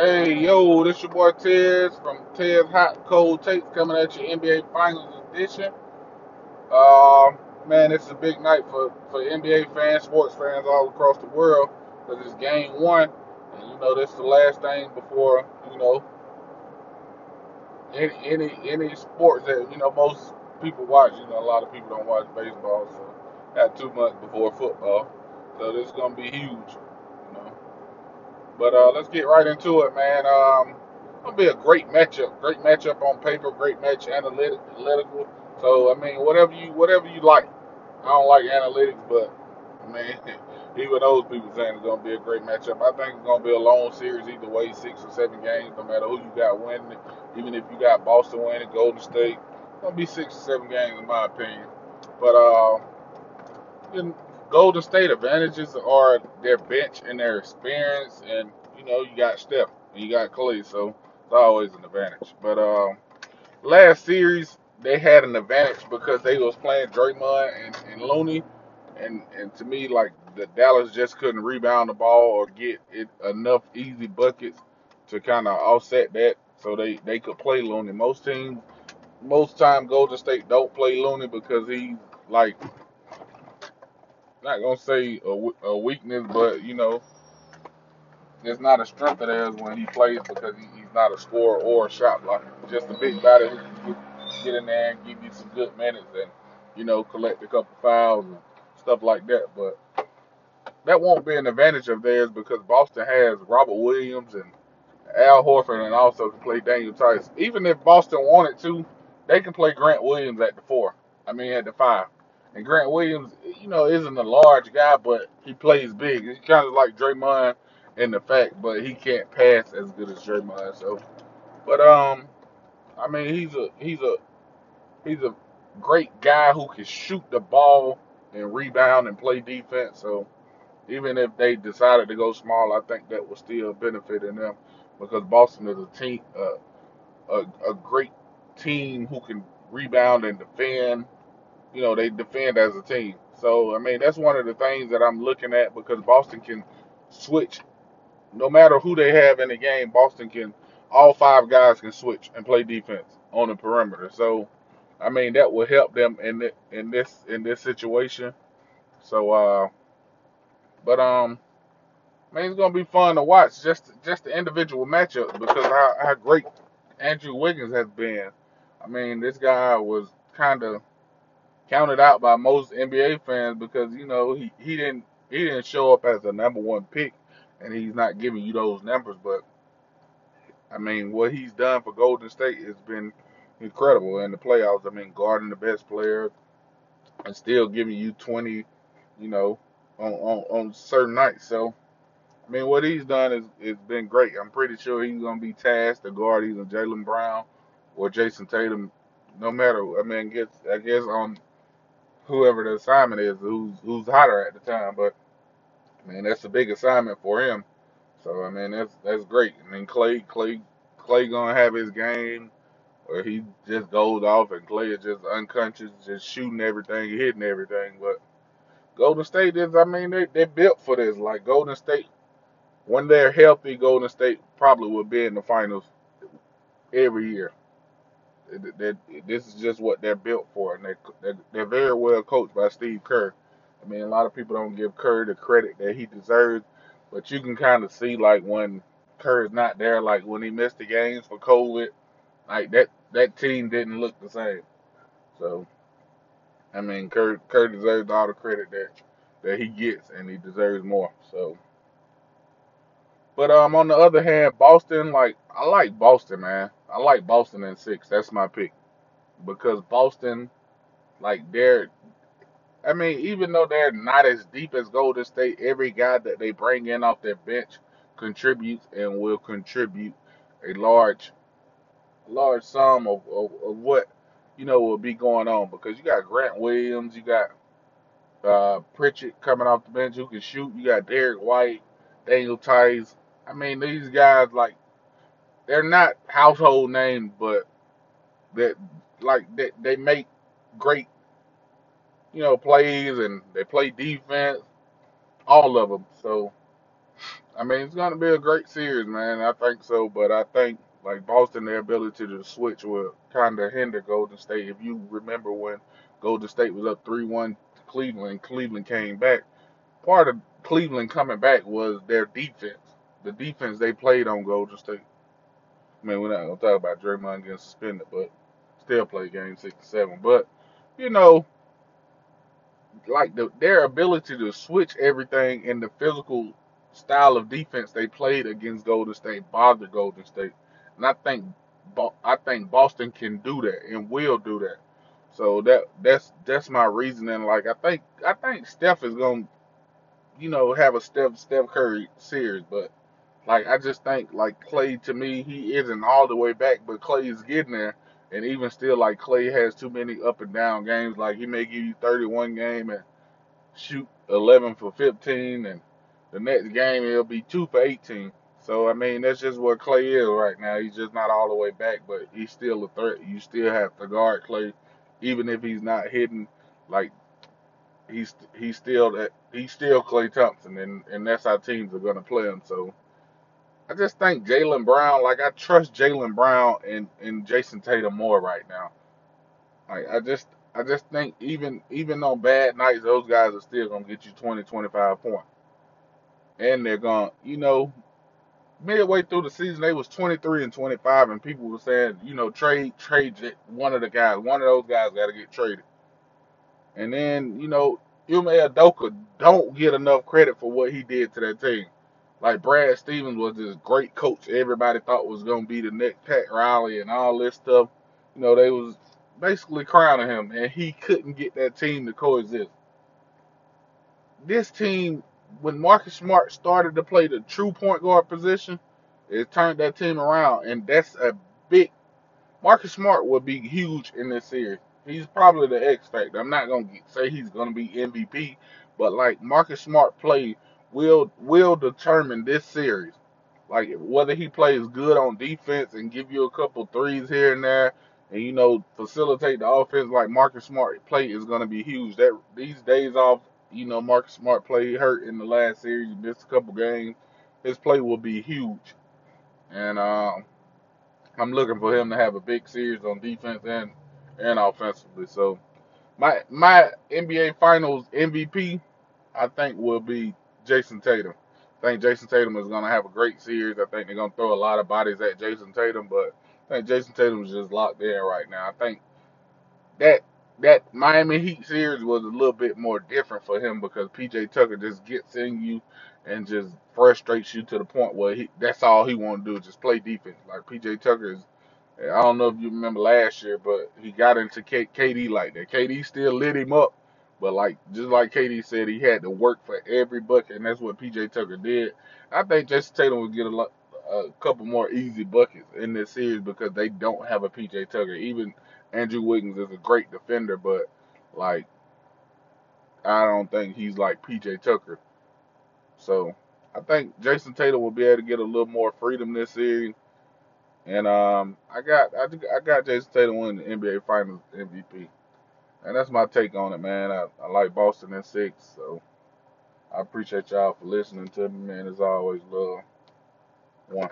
Hey, yo, this your boy Tez from Tez Hot Cold Takes coming at you NBA Finals edition. Uh, man, it's a big night for, for NBA fans, sports fans all across the world because it's game one. And, you know, this is the last thing before, you know, any, any, any sports that, you know, most people watch. You know, a lot of people don't watch baseball, so not too much before football. So this is going to be huge. But uh, let's get right into it, man. Um, it'll be a great matchup. Great matchup on paper. Great match analytic, analytical. So I mean, whatever you whatever you like. I don't like analytics, but I mean, even those people saying it's gonna be a great matchup. I think it's gonna be a long series either way, six or seven games, no matter who you got winning. Even if you got Boston winning, Golden State, it's gonna be six or seven games in my opinion. But uh, Golden State advantages are their bench and their experience, and you know you got Steph and you got Klay, so it's always an advantage. But uh, last series they had an advantage because they was playing Draymond and, and Looney, and and to me like the Dallas just couldn't rebound the ball or get it enough easy buckets to kind of offset that, so they they could play Looney. Most teams, most time Golden State don't play Looney because he's like not gonna say a, a weakness, but you know, it's not a strength of theirs when he plays because he, he's not a scorer or a shot blocker. Just a big body who can get, get in there and give you some good minutes and you know collect a couple fouls and stuff like that. But that won't be an advantage of theirs because Boston has Robert Williams and Al Horford and also can play Daniel Theis. Even if Boston wanted to, they can play Grant Williams at the four. I mean at the five. And Grant Williams, you know, isn't a large guy, but he plays big. He's kind of like Draymond in the fact, but he can't pass as good as Draymond. So, but um, I mean, he's a he's a he's a great guy who can shoot the ball and rebound and play defense. So, even if they decided to go small, I think that will still benefit in them because Boston is a team, uh, a a great team who can rebound and defend you know, they defend as a team. So, I mean, that's one of the things that I'm looking at because Boston can switch. No matter who they have in the game, Boston can, all five guys can switch and play defense on the perimeter. So, I mean, that will help them in the, in this in this situation. So, uh, but um, man, it's gonna be fun to watch just just the individual matchups because how, how great Andrew Wiggins has been. I mean, this guy was kind of counted out by most NBA fans because you know he, he didn't he didn't show up as the number one pick and he's not giving you those numbers. But I mean what he's done for Golden State has been incredible in the playoffs. I mean guarding the best players and still giving you 20 you know on on, on certain nights. So I mean what he's done is it's been great. I'm pretty sure he's gonna be tasked to guard either Jaylen Brown or Jayson Tatum no matter I mean gets I guess on whoever the assignment is, who's who's hotter at the time. But I mean, that's a big assignment for him. So I mean, that's that's great. I mean, Klay Klay Klay gonna have his game where he just goes off and Klay is just unconscious, just shooting everything, hitting everything. But Golden State is, I mean, they they built for this. Like Golden State, when they're healthy, Golden State probably will be in the finals every year. That this is just what they're built for, and they're they're very well coached by Steve Kerr. I mean, a lot of people don't give Kerr the credit that he deserves, but you can kind of see like when Kerr is not there, like when he missed the games for COVID, like that that team didn't look the same. So, I mean, Kerr Kerr deserves all the credit that that he gets, and he deserves more. So. But um, on the other hand, Boston, like I like Boston, man. I like Boston in six. That's my pick because Boston, like they're, I mean, even though they're not as deep as Golden State, every guy that they bring in off their bench contributes and will contribute a large, large sum of, of, of what you know will be going on because you got Grant Williams, you got uh, Pritchard coming off the bench who can shoot, you got Derrick White, Daniel Theis. I mean, these guys like they're not household names, but that like they, they make great you know plays and they play defense, all of them. So I mean, it's gonna be a great series, man. I think so, but I think like Boston, their ability to switch will kind of hinder Golden State. If you remember when Golden State was up three-one to Cleveland, Cleveland came back. Part of Cleveland coming back was their defense. The defense they played on Golden State. I mean, we're not gonna talk about Draymond getting suspended, but still play game six and seven. But you know, like the, their ability to switch everything in the physical style of defense they played against Golden State bothered Golden State, and I think I think Boston can do that and will do that. So that that's that's my reasoning. Like I think I think Steph is gonna, you know, have a Steph Steph Curry series, but like I just think like Klay to me he isn't all the way back, but Klay is getting there. And even still, like Klay has too many up and down games. Like he may give you 31 game and shoot 11 for 15, and the next game it'll be two for 18. So I mean that's just what Klay is right now. He's just not all the way back, but he's still a threat. You still have to guard Klay, even if he's not hitting. Like he's he's still that he's still Klay Thompson, and and that's how teams are gonna play him. So I just think Jaylen Brown, like I trust Jaylen Brown and, and Jayson Tatum more right now. Like I just I just think even even on bad nights, those guys are still gonna get you 20, 25 points. And they're gonna, you know, midway through the season they was 23 and 25, and people were saying, you know, trade trade one of the guys, one of those guys got to get traded. And then you know, Ime Udoka don't get enough credit for what he did to that team. Like Brad Stevens was this great coach everybody thought was gonna be the next Pat Riley and all this stuff. You know, they was basically crowning him and he couldn't get that team to coexist. This team, when Marcus Smart started to play the true point guard position, it turned that team around and that's a big Marcus Smart will be huge in this series. He's probably the X factor. I'm not gonna say he's gonna be MVP, but like Marcus Smart played will will determine this series. Like whether he plays good on defense and give you a couple threes here and there, and you know facilitate the offense like Marcus Smart play is going to be huge. That these days off, you know Marcus Smart played hurt in the last series, missed a couple games. His play will be huge, and um, I'm looking for him to have a big series on defense and and offensively. So my my NBA Finals MVP, I think, will be Jayson Tatum. I think Jayson Tatum is going to have a great series. I think they're going to throw a lot of bodies at Jayson Tatum, but I think Jayson Tatum is just locked in right now. I think that that Miami Heat series was a little bit more different for him because PJ Tucker just gets in you and just frustrates you to the point where he that's all he want to do is just play defense. Like PJ Tucker is I don't know if you remember last year, but he got into K- KD like that. KD still lit him up, but like just like KD said, he had to work for every bucket, and that's what PJ Tucker did. I think Jayson Tatum will get a, lot, a couple more easy buckets in this series because they don't have a PJ Tucker. Even Andrew Wiggins is a great defender, but like I don't think he's like PJ Tucker. So I think Jayson Tatum will be able to get a little more freedom this series. And um, I got I, I got Jayson Tatum winning the NBA Finals MVP. And that's my take on it, man. I, I like Boston in six, so I appreciate y'all for listening to me, man. As always, love. One.